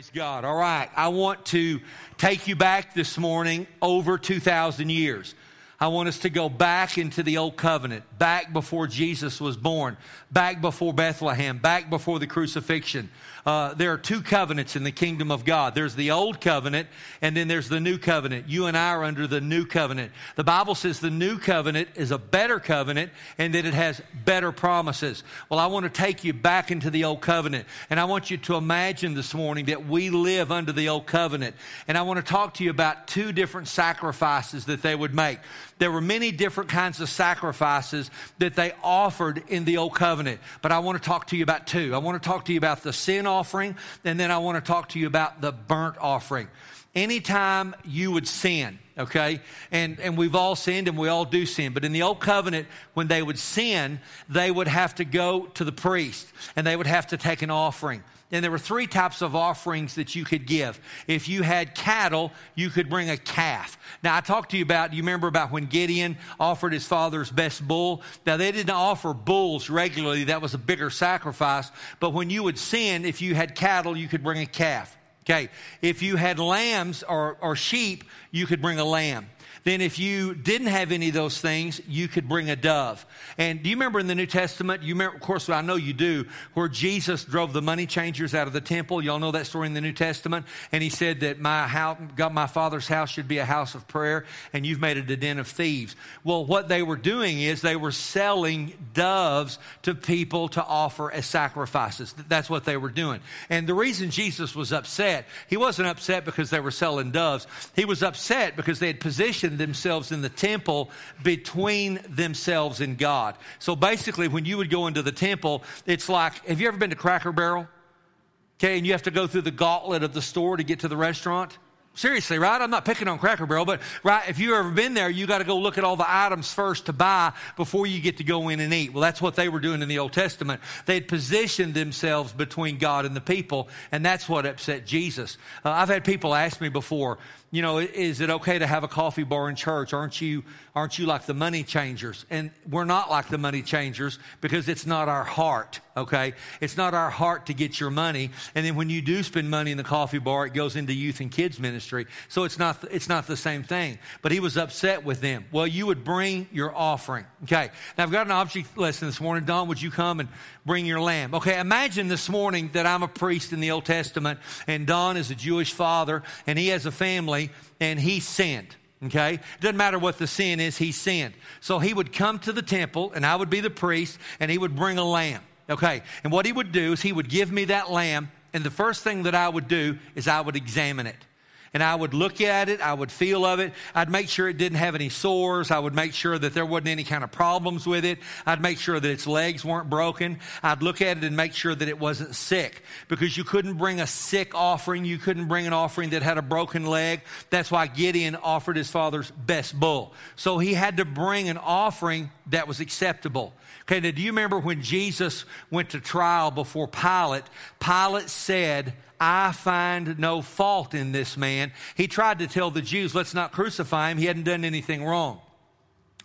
Praise God. All right. I want to take you back this morning over 2,000 years. I want us to go back into the old covenant, back before Jesus was born, back before Bethlehem, back before the crucifixion. Uh, there are two covenants in the kingdom of God. There's the old covenant, and then there's the new covenant. You and I are under the new covenant. The Bible says the new covenant is a better covenant and that it has better promises. Well, I want to take you back into the old covenant, and I want you to imagine this morning that we live under the old covenant. And I want to talk to you about two different sacrifices that they would make. There were many different kinds of sacrifices that they offered in the old covenant, but I want to talk to you about two. I want to talk to you about the sin offering, and then I want to talk to you about the burnt offering. Anytime you would sin, okay, and, and we've all sinned and we all do sin, but in the old covenant, when they would sin, they would have to go to the priest and they would have to take an offering. And there were three types of offerings that you could give. If you had cattle, you could bring a calf. Now, I talked to you about, you remember about when Gideon offered his father's best bull? Now, they didn't offer bulls regularly. That was a bigger sacrifice. But when you would sin, if you had cattle, you could bring a calf. Okay. If you had lambs or, or sheep, you could bring a lamb then if you didn't have any of those things, you could bring a dove. And do you remember in the New Testament, you remember, of course, I know you do, where Jesus drove the money changers out of the temple? Y'all know that story in the New Testament? And he said that my house, God, my father's house should be a house of prayer, and you've made it a den of thieves. Well, what they were doing is they were selling doves to people to offer as sacrifices. That's what they were doing. And the reason Jesus was upset, he wasn't upset because they were selling doves. He was upset because they had positioned themselves in the temple between themselves and God. So basically, when you would go into the temple, it's like have you ever been to Cracker Barrel? Okay, and you have to go through the gauntlet of the store to get to the restaurant. Seriously, right? I'm not picking on Cracker Barrel, but right, if you've ever been there, you got to go look at all the items first to buy before you get to go in and eat. Well, that's what they were doing in the Old Testament. They'd positioned themselves between God and the people, and that's what upset Jesus. Uh, I've had people ask me before, you know, is it okay to have a coffee bar in church? Aren't you, aren't you like the money changers? And we're not like the money changers because it's not our heart, okay? It's not our heart to get your money. And then when you do spend money in the coffee bar, it goes into youth and kids ministry. So it's not, it's not the same thing. But he was upset with them. Well, you would bring your offering, okay? Now I've got an object lesson this morning. Don, would you come and bring your lamb? Okay, imagine this morning that I'm a priest in the Old Testament and Don is a Jewish father and he has a family family and he sinned. Okay? It doesn't matter what the sin is, he sinned. So he would come to the temple and I would be the priest and he would bring a lamb. Okay? And what he would do is he would give me that lamb and the first thing that I would do is I would examine it and I would look at it, I would feel of it, I'd make sure it didn't have any sores, I would make sure that there wasn't any kind of problems with it, I'd make sure that its legs weren't broken, I'd look at it and make sure that it wasn't sick because you couldn't bring a sick offering, you couldn't bring an offering that had a broken leg. That's why Gideon offered his father's best bull. So he had to bring an offering that was acceptable. Okay, now do you remember when Jesus went to trial before Pilate? Pilate said, I find no fault in this man. He tried to tell the Jews, let's not crucify him. He hadn't done anything wrong.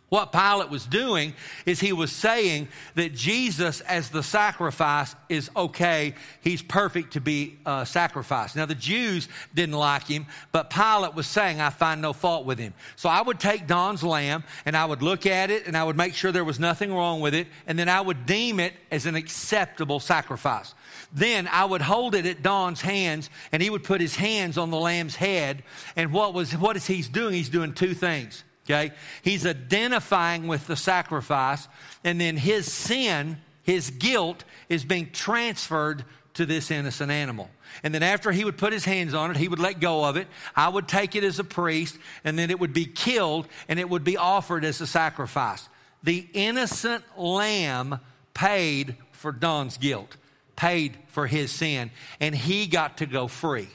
What Pilate was doing is he was saying that Jesus, as the sacrifice, is okay. He's perfect to be uh, sacrificed. Now, the Jews didn't like him, but Pilate was saying, I find no fault with him. So I would take Don's lamb and I would look at it and I would make sure there was nothing wrong with it, and then I would deem it as an acceptable sacrifice. Then I would hold it at Don's hands, and he would put his hands on the lamb's head. And what was what is he doing? He's doing two things. Okay, he's identifying with the sacrifice, and then his sin, his guilt, is being transferred to this innocent animal. And then after he would put his hands on it, he would let go of it. I would take it as a priest, and then it would be killed and it would be offered as a sacrifice. The innocent lamb paid for Don's guilt paid for his sin, and he got to go free.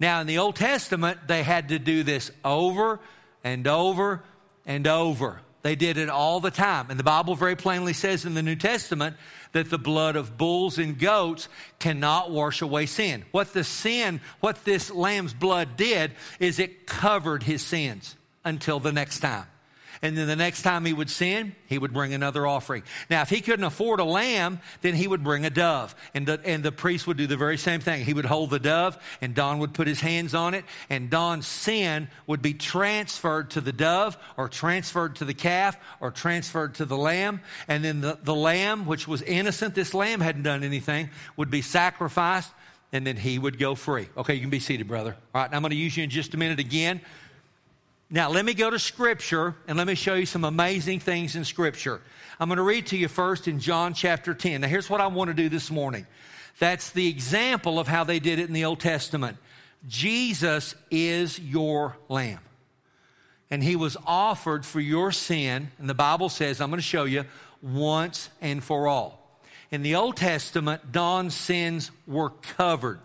Now, in the Old Testament, they had to do this over and over and over. They did it all the time. And the Bible very plainly says in the New Testament that the blood of bulls and goats cannot wash away sin. What the sin, what this lamb's blood did is it covered his sins until the next time. And then the next time he would sin, he would bring another offering. Now, if he couldn't afford a lamb, then he would bring a dove. And the, and the priest would do the very same thing. He would hold the dove, and Don would put his hands on it, and Don's sin would be transferred to the dove, or transferred to the calf, or transferred to the lamb. And then the, the lamb, which was innocent, this lamb hadn't done anything, would be sacrificed, and then he would go free. Okay, you can be seated, brother. All right, I'm going to use you in just a minute again. Now, let me go to Scripture and let me show you some amazing things in Scripture. I'm going to read to you first in John chapter 10. Now, here's what I want to do this morning. That's the example of how they did it in the Old Testament. Jesus is your lamb. And he was offered for your sin, and the Bible says, I'm going to show you, once and for all. In the Old Testament, Don's sins were covered.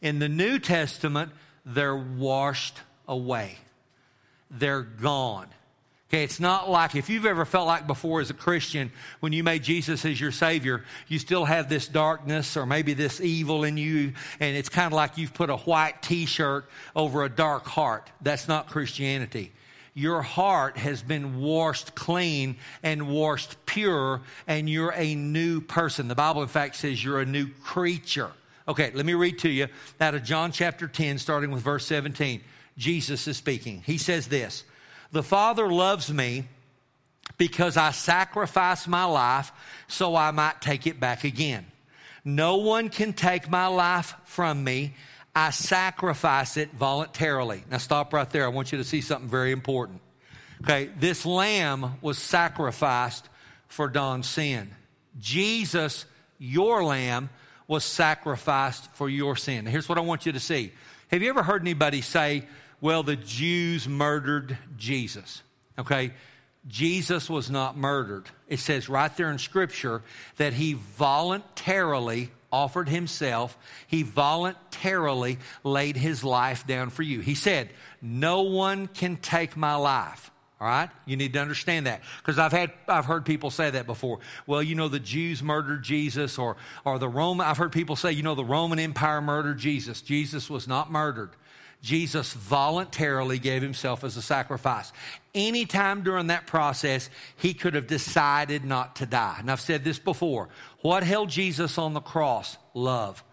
In the New Testament, they're washed away they're gone. Okay, it's not like if you've ever felt like before as a Christian, when you made Jesus as your Savior, you still have this darkness or maybe this evil in you, and it's kind of like you've put a white t shirt over a dark heart. That's not Christianity. Your heart has been washed clean and washed pure, and you're a new person. The Bible, in fact, says you're a new creature. Okay, let me read to you out of John chapter 10, starting with verse 17. Jesus is speaking. He says this The Father loves me because I sacrifice my life so I might take it back again. No one can take my life from me. I sacrifice it voluntarily. Now, stop right there. I want you to see something very important. Okay, this lamb was sacrificed for Don's sin. Jesus, your lamb, was sacrificed for your sin. Here's what I want you to see. Have you ever heard anybody say, well, the Jews murdered Jesus. Okay? Jesus was not murdered. It says right there in Scripture that he voluntarily offered himself, he voluntarily laid his life down for you. He said, No one can take my life. All right? You need to understand that. Because I've had I've heard people say that before. Well, you know, the Jews murdered Jesus, or or the Roman I've heard people say, you know, the Roman Empire murdered Jesus. Jesus was not murdered. Jesus voluntarily gave himself as a sacrifice. Anytime during that process, he could have decided not to die. And I've said this before. What held Jesus on the cross? Love,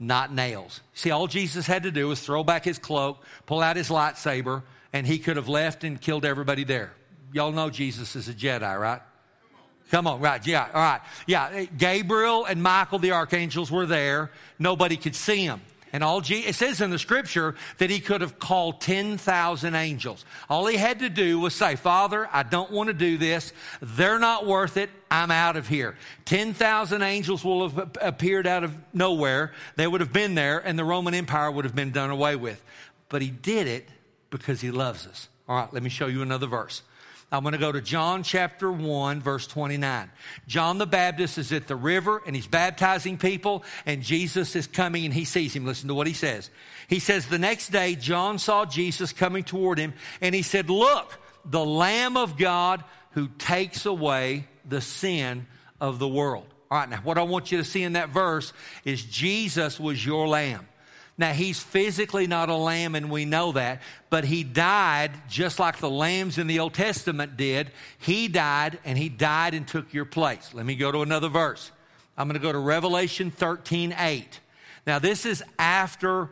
not nails. See, all Jesus had to do was throw back his cloak, pull out his lightsaber, and he could have left and killed everybody there. Y'all know Jesus is a Jedi, right? Come on, right, yeah, all right. Yeah, Gabriel and Michael, the archangels, were there. Nobody could see them. And all G- it says in the scripture that he could have called 10,000 angels. All he had to do was say, Father, I don't want to do this. They're not worth it. I'm out of here. 10,000 angels will have appeared out of nowhere. They would have been there and the Roman Empire would have been done away with. But he did it because he loves us. All right, let me show you another verse. I'm going to go to John chapter 1, verse 29. John the Baptist is at the river and he's baptizing people, and Jesus is coming and he sees him. Listen to what he says. He says, The next day, John saw Jesus coming toward him, and he said, Look, the Lamb of God who takes away the sin of the world. All right, now what I want you to see in that verse is Jesus was your lamb. Now, he's physically not a lamb, and we know that, but he died just like the lambs in the Old Testament did. He died, and he died and took your place. Let me go to another verse. I'm going to go to Revelation 13 8. Now, this is after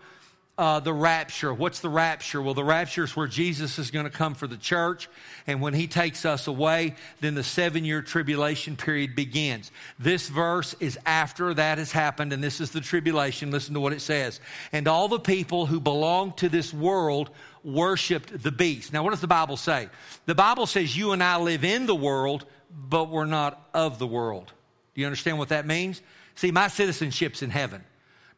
uh, the rapture. What's the rapture? Well, the rapture is where Jesus is going to come for the church. And when he takes us away, then the seven year tribulation period begins. This verse is after that has happened, and this is the tribulation. Listen to what it says. And all the people who belong to this world worshiped the beast. Now, what does the Bible say? The Bible says you and I live in the world, but we're not of the world. Do you understand what that means? See, my citizenship's in heaven.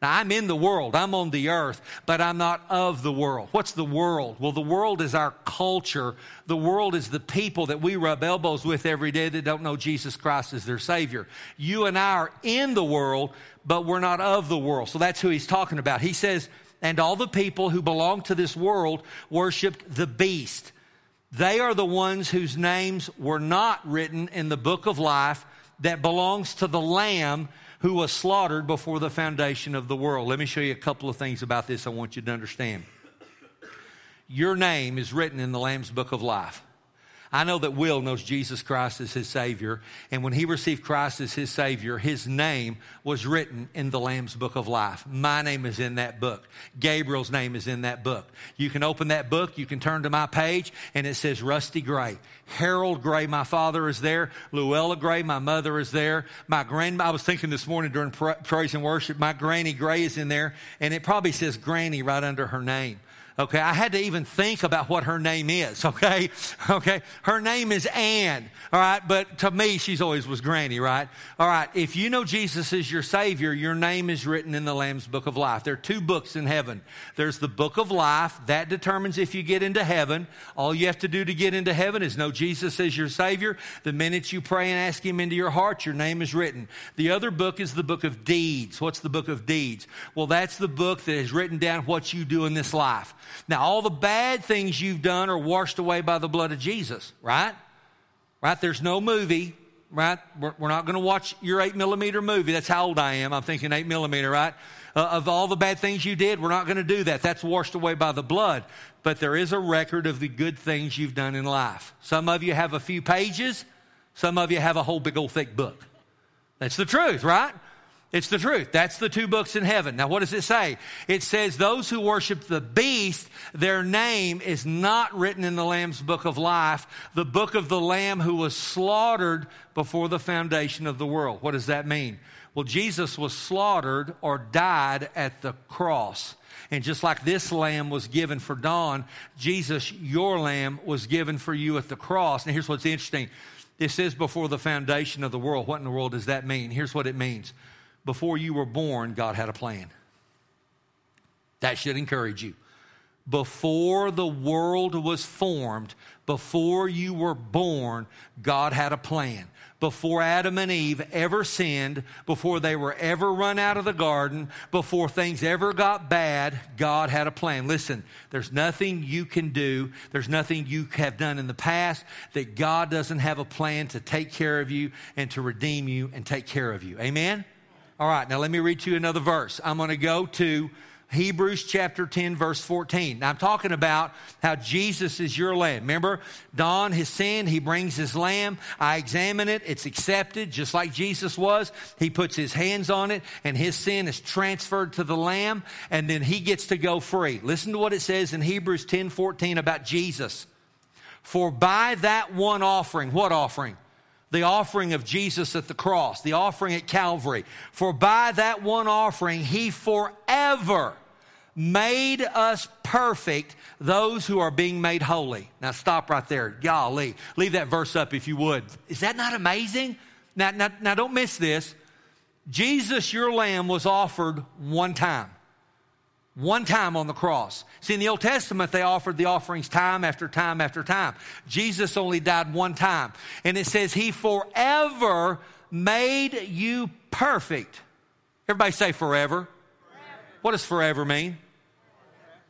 Now, I'm in the world, I'm on the earth, but I'm not of the world. What's the world? Well, the world is our culture. The world is the people that we rub elbows with every day that don't know Jesus Christ as their Savior. You and I are in the world, but we're not of the world. So that's who he's talking about. He says, and all the people who belong to this world worshiped the beast. They are the ones whose names were not written in the book of life that belongs to the Lamb who was slaughtered before the foundation of the world. Let me show you a couple of things about this I want you to understand. Your name is written in the Lamb's book of life. I know that Will knows Jesus Christ as his Savior, and when he received Christ as his Savior, his name was written in the Lamb's Book of Life. My name is in that book. Gabriel's name is in that book. You can open that book, you can turn to my page, and it says Rusty Gray. Harold Gray, my father, is there. Luella Gray, my mother, is there. My grand, I was thinking this morning during praise and worship, my Granny Gray is in there, and it probably says Granny right under her name. Okay, I had to even think about what her name is. Okay, okay, her name is Anne. All right, but to me, she's always was Granny, right? All right, if you know Jesus is your Savior, your name is written in the Lamb's Book of Life. There are two books in heaven. There's the Book of Life that determines if you get into heaven. All you have to do to get into heaven is know Jesus is your Savior. The minute you pray and ask Him into your heart, your name is written. The other book is the Book of Deeds. What's the Book of Deeds? Well, that's the book that has written down what you do in this life. Now, all the bad things you've done are washed away by the blood of Jesus, right? Right? There's no movie, right? We're, we're not going to watch your eight millimeter movie. That's how old I am. I'm thinking eight millimeter, right? Uh, of all the bad things you did, we're not going to do that. That's washed away by the blood. But there is a record of the good things you've done in life. Some of you have a few pages, some of you have a whole big old thick book. That's the truth, right? It's the truth. That's the two books in heaven. Now, what does it say? It says, Those who worship the beast, their name is not written in the Lamb's book of life, the book of the Lamb who was slaughtered before the foundation of the world. What does that mean? Well, Jesus was slaughtered or died at the cross. And just like this lamb was given for Don, Jesus, your lamb, was given for you at the cross. And here's what's interesting. It says before the foundation of the world. What in the world does that mean? Here's what it means before you were born, God had a plan. That should encourage you. Before the world was formed, before you were born, God had a plan. Before Adam and Eve ever sinned, before they were ever run out of the garden, before things ever got bad, God had a plan. Listen, there's nothing you can do, there's nothing you have done in the past that God doesn't have a plan to take care of you and to redeem you and take care of you. Amen? All right, now let me read you another verse. I'm going to go to Hebrews chapter 10, verse 14. Now, I'm talking about how Jesus is your lamb. Remember, Don has sinned. He brings his lamb. I examine it. It's accepted, just like Jesus was. He puts his hands on it, and his sin is transferred to the lamb, and then he gets to go free. Listen to what it says in Hebrews 10, 14 about Jesus. For by that one offering, what offering? The offering of Jesus at the cross, the offering at Calvary. For by that one offering, he forever made us perfect, those who are being made holy. Now stop right there. Golly. Leave that verse up if you would. Is that not amazing? Now, now, now don't miss this. Jesus, your lamb, was offered one time one time on the cross. See, in the Old Testament, they offered the offerings time after time after time. Jesus only died one time. And it says, He forever made you perfect. Everybody say forever. forever. What does forever mean?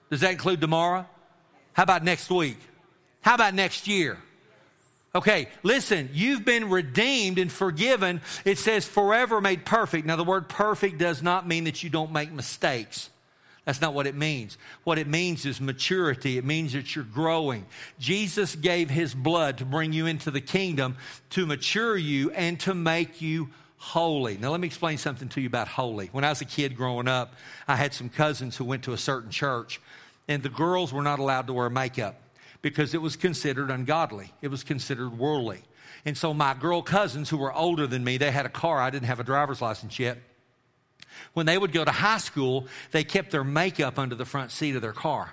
Does that include tomorrow? How about next week? How about next year? Okay, listen, you've been redeemed and forgiven. It says forever made perfect. Now, the word perfect does not mean that you don't make mistakes. That's not what it means. What it means is maturity. It means that you're growing. Jesus gave his blood to bring you into the kingdom, to mature you, and to make you holy. Now, let me explain something to you about holy. When I was a kid growing up, I had some cousins who went to a certain church, and the girls were not allowed to wear makeup because it was considered ungodly, it was considered worldly. And so, my girl cousins who were older than me, they had a car. I didn't have a driver's license yet when they would go to high school, they kept their makeup under the front seat of their car.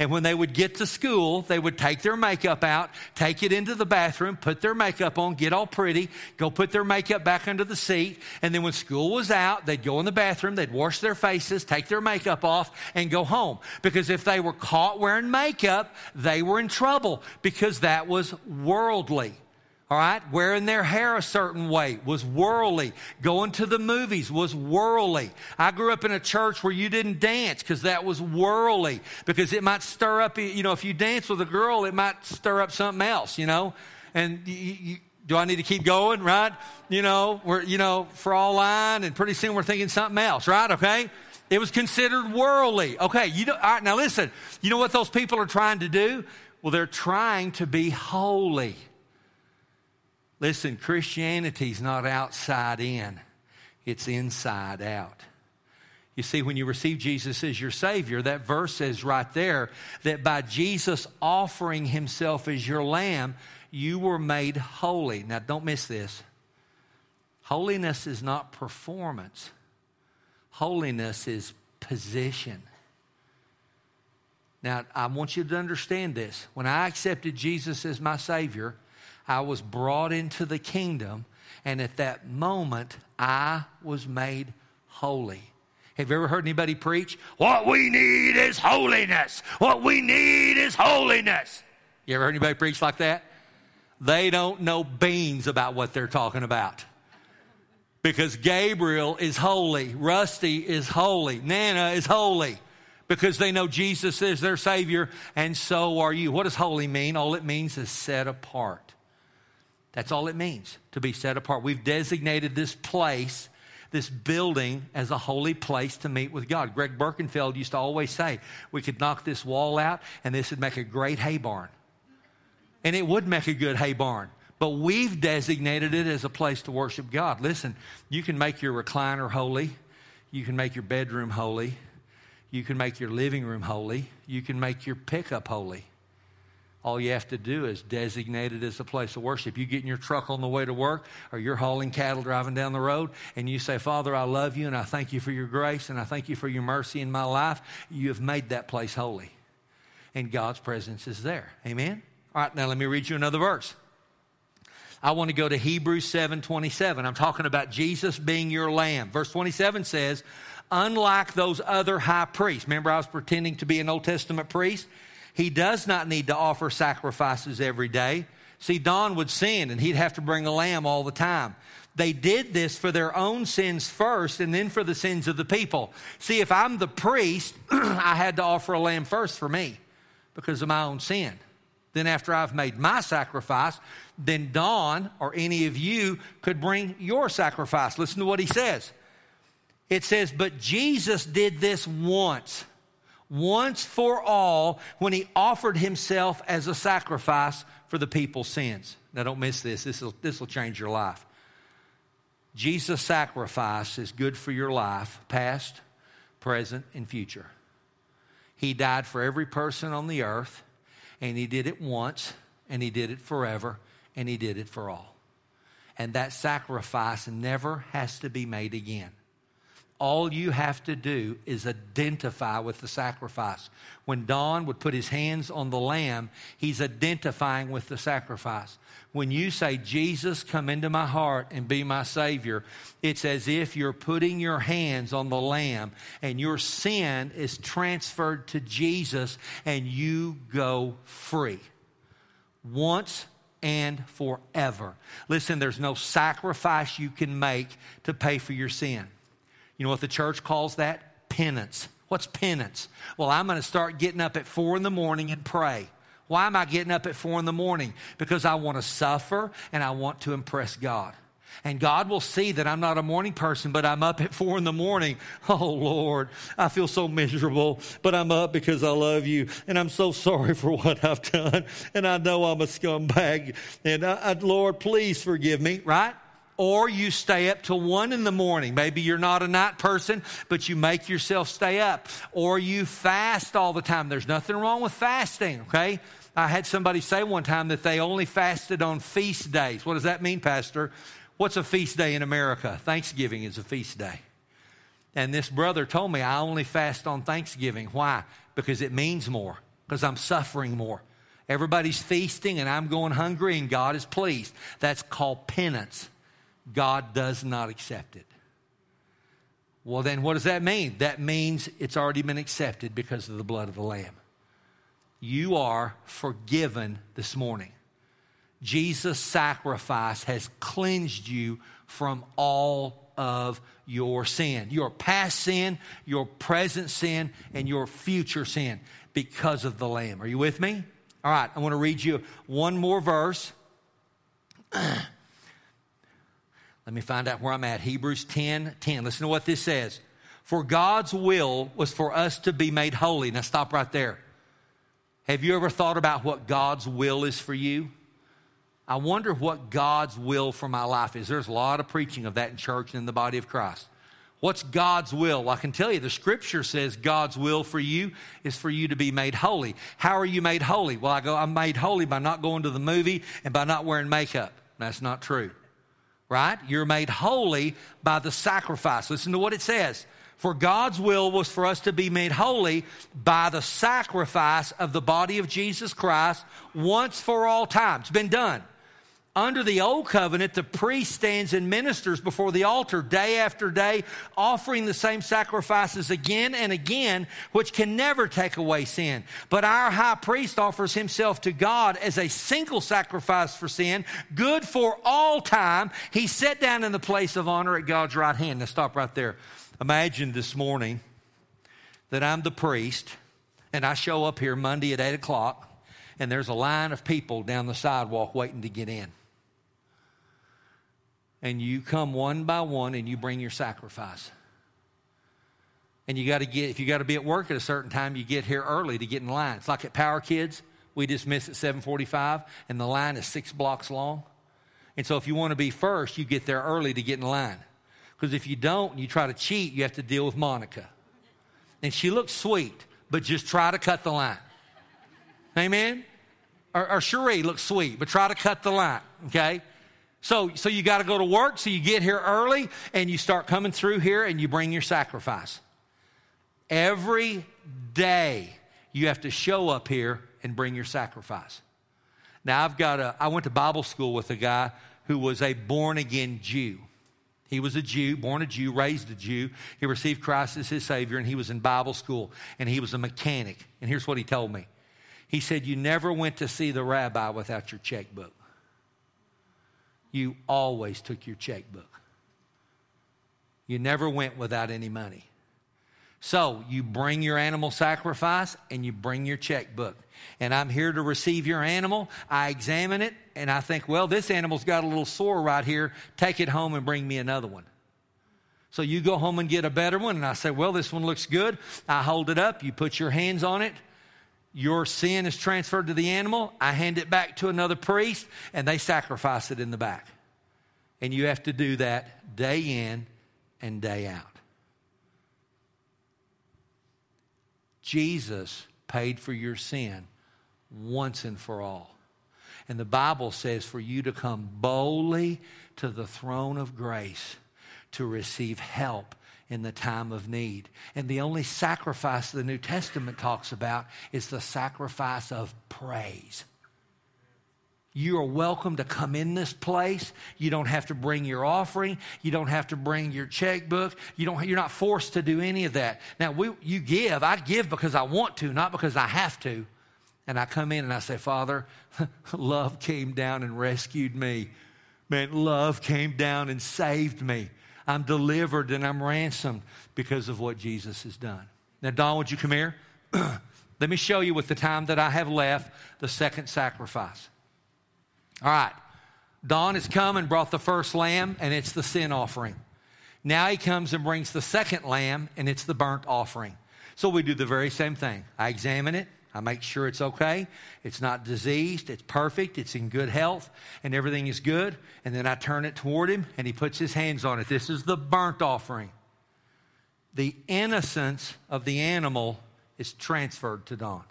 And when they would get to school, they would take their makeup out, take it into the bathroom, put their makeup on, get all pretty, go put their makeup back under the seat. And then when school was out, they'd go in the bathroom, they'd wash their faces, take their makeup off, and go home. Because if they were caught wearing makeup, they were in trouble because that was worldly. All right, wearing their hair a certain way was worldly. Going to the movies was worldly. I grew up in a church where you didn't dance because that was worldly. Because it might stir up, you know, if you dance with a girl, it might stir up something else, you know. And you, you, do I need to keep going, right? You know, we're, you know, for all line and pretty soon we're thinking something else, right? Okay. It was considered worldly. Okay, you know, all right, now listen, you know what those people are trying to do? Well, they're trying to be holy. Listen, Christianity's not outside in, it's inside out. You see, when you receive Jesus as your Savior, that verse says right there that by Jesus offering Himself as your Lamb, you were made holy. Now, don't miss this. Holiness is not performance, holiness is position. Now, I want you to understand this. When I accepted Jesus as my Savior, I was brought into the kingdom, and at that moment, I was made holy. Have you ever heard anybody preach? What we need is holiness. What we need is holiness. You ever heard anybody preach like that? They don't know beans about what they're talking about. Because Gabriel is holy, Rusty is holy, Nana is holy. Because they know Jesus is their Savior, and so are you. What does holy mean? All it means is set apart. That's all it means to be set apart. We've designated this place this building as a holy place to meet with God. Greg Birkenfeld used to always say, we could knock this wall out and this would make a great hay barn. And it would make a good hay barn. But we've designated it as a place to worship God. Listen, you can make your recliner holy. You can make your bedroom holy. You can make your living room holy. You can make your pickup holy. All you have to do is designate it as a place of worship. You get in your truck on the way to work, or you're hauling cattle driving down the road, and you say, Father, I love you, and I thank you for your grace, and I thank you for your mercy in my life. You have made that place holy. And God's presence is there. Amen? All right, now let me read you another verse. I want to go to Hebrews 7 27. I'm talking about Jesus being your lamb. Verse 27 says, Unlike those other high priests, remember I was pretending to be an Old Testament priest? He does not need to offer sacrifices every day. See, Don would sin and he'd have to bring a lamb all the time. They did this for their own sins first and then for the sins of the people. See, if I'm the priest, I had to offer a lamb first for me because of my own sin. Then, after I've made my sacrifice, then Don or any of you could bring your sacrifice. Listen to what he says. It says, But Jesus did this once once for all when he offered himself as a sacrifice for the people's sins. Now, don't miss this. This will, change your life. Jesus' sacrifice is good for your life, past, present, and future. He died for every person on the earth, and he did it once, and he did it forever, and he did it for all. And that sacrifice never has to be made again. All you have to do is identify with the sacrifice. When Don would put his hands on the lamb, he's identifying with the sacrifice. When you say, Jesus, come into my heart and be my Savior, it's as if you're putting your hands on the lamb and your sin is transferred to Jesus and you go free. Once and forever. Listen, there's no sacrifice you can make to pay for your sin. You know what the church calls that? Penance. What's penance? Well, I'm going to start getting up at four in the morning and pray. Why am I getting up at four in the morning? Because I want to suffer and I want to impress God. And God will see that I'm not a morning person, but I'm up at four in the morning. Oh Lord, I feel so miserable, but I'm up because I love you. And I'm so sorry for what I've done. And I know I'm a scumbag. And I, I, Lord, please forgive me, right? Or you stay up till one in the morning. Maybe you're not a night person, but you make yourself stay up, or you fast all the time. There's nothing wrong with fasting, okay? I had somebody say one time that they only fasted on feast days. What does that mean, Pastor? What's a feast day in America? Thanksgiving is a feast day. And this brother told me I only fast on Thanksgiving. Why? Because it means more, because I'm suffering more. Everybody's feasting and I'm going hungry and God is pleased. That's called penance. God does not accept it. Well, then what does that mean? That means it's already been accepted because of the blood of the Lamb. You are forgiven this morning. Jesus' sacrifice has cleansed you from all of your sin your past sin, your present sin, and your future sin because of the Lamb. Are you with me? All right, I want to read you one more verse. Let me find out where I'm at. Hebrews 10 10. Listen to what this says. For God's will was for us to be made holy. Now stop right there. Have you ever thought about what God's will is for you? I wonder what God's will for my life is. There's a lot of preaching of that in church and in the body of Christ. What's God's will? Well, I can tell you the scripture says God's will for you is for you to be made holy. How are you made holy? Well, I go, I'm made holy by not going to the movie and by not wearing makeup. That's not true. Right? You're made holy by the sacrifice. Listen to what it says. For God's will was for us to be made holy by the sacrifice of the body of Jesus Christ once for all time. It's been done. Under the old covenant, the priest stands and ministers before the altar day after day, offering the same sacrifices again and again, which can never take away sin. But our high priest offers himself to God as a single sacrifice for sin, good for all time. He sat down in the place of honor at God's right hand. Now stop right there. Imagine this morning that I'm the priest and I show up here Monday at 8 o'clock and there's a line of people down the sidewalk waiting to get in and you come one by one and you bring your sacrifice. And you got to get, if you got to be at work at a certain time, you get here early to get in line. It's like at Power Kids, we dismiss at 745 and the line is six blocks long. And so if you want to be first, you get there early to get in line. Because if you don't and you try to cheat, you have to deal with Monica. And she looks sweet, but just try to cut the line. Amen? Or, or Cherie looks sweet, but try to cut the line, okay? So, so you got to go to work, so you get here early and you start coming through here and you bring your sacrifice. Every day you have to show up here and bring your sacrifice. Now, I've got a, I went to Bible school with a guy who was a born again Jew. He was a Jew, born a Jew, raised a Jew. He received Christ as his Savior, and he was in Bible school, and he was a mechanic. And here's what he told me He said, You never went to see the rabbi without your checkbook you always took your checkbook. You never went without any money. So you bring your animal sacrifice and you bring your checkbook. And I'm here to receive your animal. I examine it and I think, well, this animal's got a little sore right here. Take it home and bring me another one. So you go home and get a better one. And I say, well, this one looks good. I hold it up. You put your hands on it. Your sin is transferred to the animal. I hand it back to another priest, and they sacrifice it in the back. And you have to do that day in and day out. Jesus paid for your sin once and for all. And the Bible says for you to come boldly to the throne of grace to receive help in the time of need. And the only sacrifice the New Testament talks about is the sacrifice of praise. You are welcome to come in this place. You don't have to bring your offering. You don't have to bring your checkbook. You don't, you're not forced to do any of that. Now, we, you give. I give because I want to, not because I have to. And I come in and I say, Father, love came down and rescued me. Man, love came down and saved me. I'm delivered and I'm ransomed because of what Jesus has done. Now, Don, would you come here? Let me show you with the time that I have left the second sacrifice. All right. Don has come and brought the first lamb, and it's the sin offering. Now he comes and brings the second lamb, and it's the burnt offering. So we do the very same thing. I examine it, I make sure it's okay. It's not diseased. It's perfect. It's in good health and everything is good. And then I turn it toward him and he puts his hands on it. This is the burnt offering. The innocence of the animal is transferred to Don.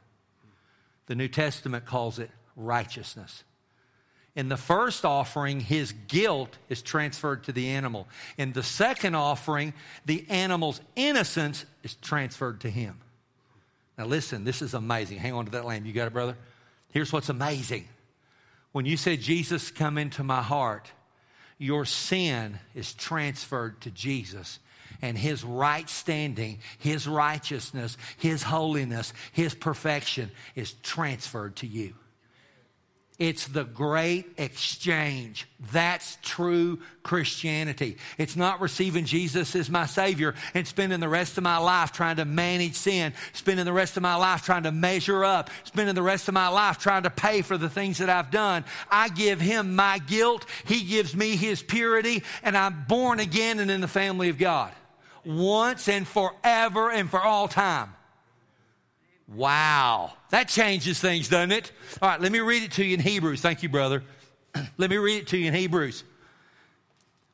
The New Testament calls it righteousness. In the first offering, his guilt is transferred to the animal. In the second offering, the animal's innocence is transferred to him. Now, listen, this is amazing. Hang on to that lamb. You got it, brother? Here's what's amazing. When you say, Jesus, come into my heart, your sin is transferred to Jesus and his right standing, his righteousness, his holiness, his perfection is transferred to you. It's the great exchange. That's true Christianity. It's not receiving Jesus as my Savior and spending the rest of my life trying to manage sin, spending the rest of my life trying to measure up, spending the rest of my life trying to pay for the things that I've done. I give Him my guilt, He gives me His purity, and I'm born again and in the family of God. Once and forever and for all time. Wow. That changes things, doesn't it? All right, let me read it to you in Hebrews. Thank you, brother. let me read it to you in Hebrews.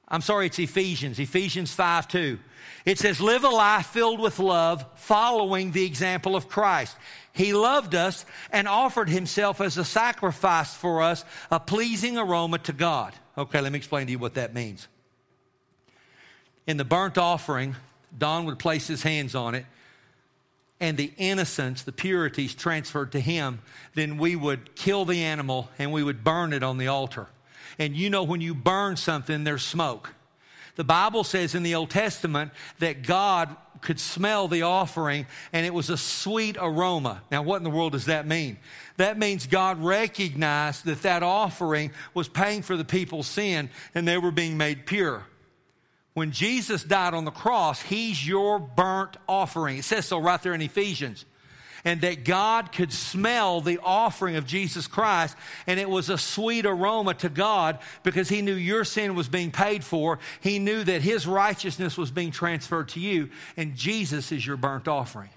I'm sorry, it's Ephesians, Ephesians 5 2. It says, Live a life filled with love, following the example of Christ. He loved us and offered himself as a sacrifice for us, a pleasing aroma to God. Okay, let me explain to you what that means. In the burnt offering, Don would place his hands on it, and the innocence, the purities transferred to him, then we would kill the animal and we would burn it on the altar. And you know, when you burn something, there's smoke. The Bible says in the Old Testament that God could smell the offering and it was a sweet aroma. Now, what in the world does that mean? That means God recognized that that offering was paying for the people's sin and they were being made pure. When Jesus died on the cross, He's your burnt offering. It says so right there in Ephesians and that God could smell the offering of Jesus Christ, and it was a sweet aroma to God because He knew your sin was being paid for. He knew that His righteousness was being transferred to you, and Jesus is your burnt offering.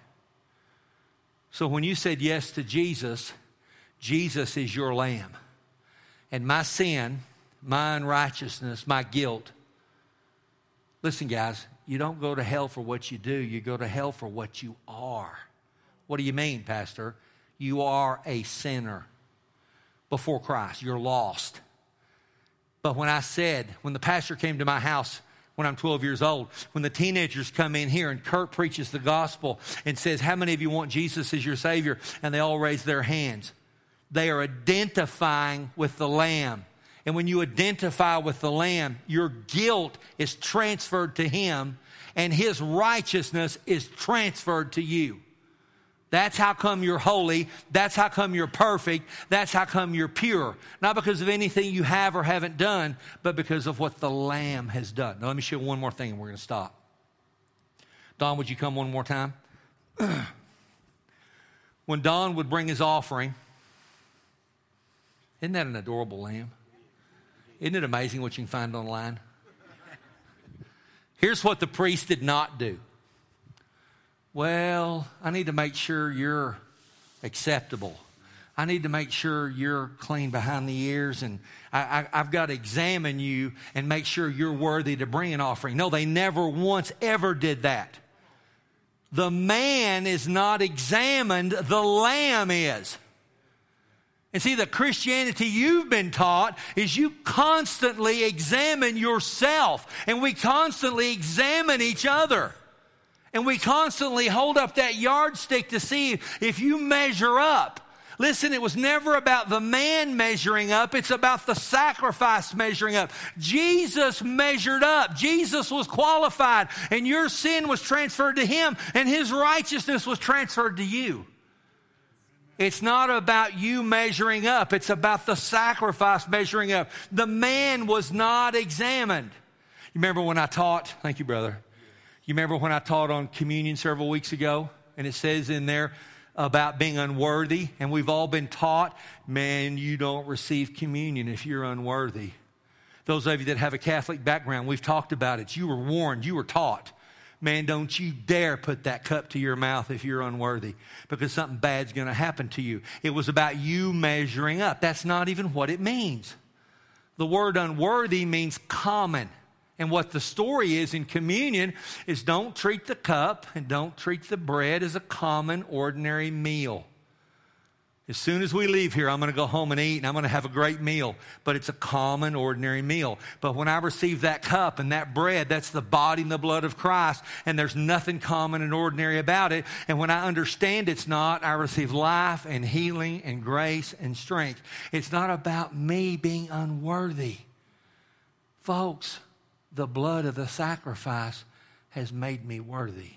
So when you said yes to Jesus, Jesus is your lamb. And my sin, my unrighteousness, my guilt. Listen, guys, you don't go to hell for what you do, you go to hell for what you are. What do you mean, Pastor? You are a sinner before Christ. You're lost. But when I said, when the pastor came to my house when I'm 12 years old, when the teenagers come in here and Kurt preaches the gospel and says, How many of you want Jesus as your Savior? And they all raise their hands. They are identifying with the Lamb. And when you identify with the Lamb, your guilt is transferred to Him and His righteousness is transferred to you. That's how come you're holy. That's how come you're perfect. That's how come you're pure. Not because of anything you have or haven't done, but because of what the Lamb has done. Now, let me show you one more thing and we're going to stop. Don, would you come one more time? when Don would bring his offering, isn't that an adorable lamb? Isn't it amazing what you can find online? Here's what the priest did not do well, I need to make sure you're acceptable. I need to make sure you're clean behind the ears, and I, have got to examine you and make sure you're worthy to bring an offering. No, they never once ever did that. The man is not examined, the lamb is. And see, the Christianity you've been taught is you constantly examine yourself, and we constantly examine each other. And we constantly hold up that yardstick to see if you measure up. Listen, it was never about the man measuring up. It's about the sacrifice measuring up. Jesus measured up. Jesus was qualified and your sin was transferred to him and his righteousness was transferred to you. It's not about you measuring up. It's about the sacrifice measuring up. The man was not examined. You remember when I taught? Thank you, brother. You remember when I taught on communion several weeks ago? And it says in there about being unworthy. And we've all been taught, man, you don't receive communion if you're unworthy. Those of you that have a Catholic background, we've talked about it. You were warned, you were taught. Man, don't you dare put that cup to your mouth if you're unworthy because something bad's going to happen to you. It was about you measuring up. That's not even what it means. The word unworthy means common. And what the story is in communion is don't treat the cup and don't treat the bread as a common, ordinary meal. As soon as we leave here, I'm going to go home and eat and I'm going to have a great meal, but it's a common, ordinary meal. But when I receive that cup and that bread, that's the body and the blood of Christ, and there's nothing common and ordinary about it. And when I understand it's not, I receive life and healing and grace and strength. It's not about me being unworthy. Folks, the blood of the sacrifice has made me worthy.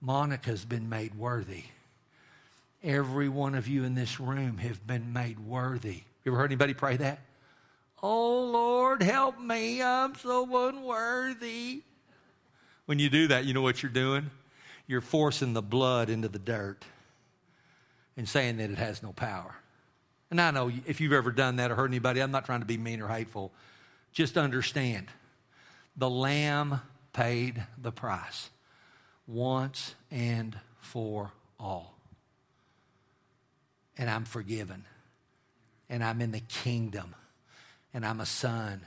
Monica's been made worthy. Every one of you in this room have been made worthy. You ever heard anybody pray that? Oh Lord, help me. I'm so unworthy. When you do that, you know what you're doing? You're forcing the blood into the dirt and saying that it has no power. And I know if you've ever done that or heard anybody, I'm not trying to be mean or hateful. Just understand the Lamb paid the price once and for all. And I'm forgiven. And I'm in the kingdom. And I'm a son.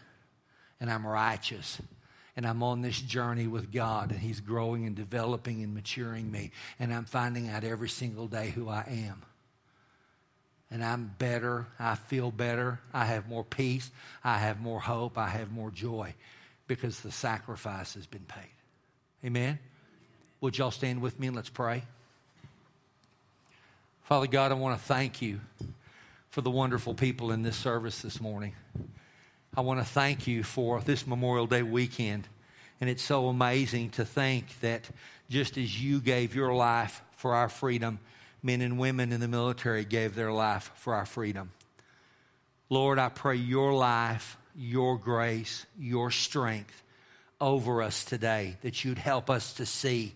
And I'm righteous. And I'm on this journey with God. And He's growing and developing and maturing me. And I'm finding out every single day who I am and I'm better. I feel better. I have more peace. I have more hope. I have more joy because the sacrifice has been paid. Amen? Would y'all stand with me and let's pray? Father God, I want to thank you for the wonderful people in this service this morning. I want to thank you for this Memorial Day weekend. And it's so amazing to think that just as you gave your life for our freedom, men and women in the military gave their life for our freedom. Lord, I pray your life, your grace, your strength over us today, that you'd help us to see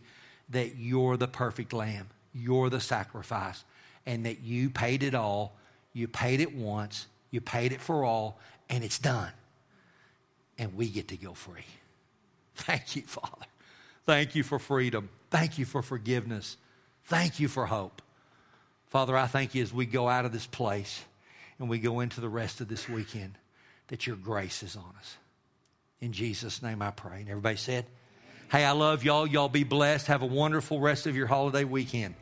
that you're the perfect lamb, you're the sacrifice, and that you paid it all. You paid it once, you paid it for all, and it's done. And we get to go free. Thank you, Father. Thank you for freedom. Thank you for forgiveness. Thank you for hope. Father, I thank you as we go out of this place and we go into the rest of this weekend that your grace is on us. In Jesus' name I pray. And everybody said, Hey, I love y'all. Y'all be blessed. Have a wonderful rest of your holiday weekend.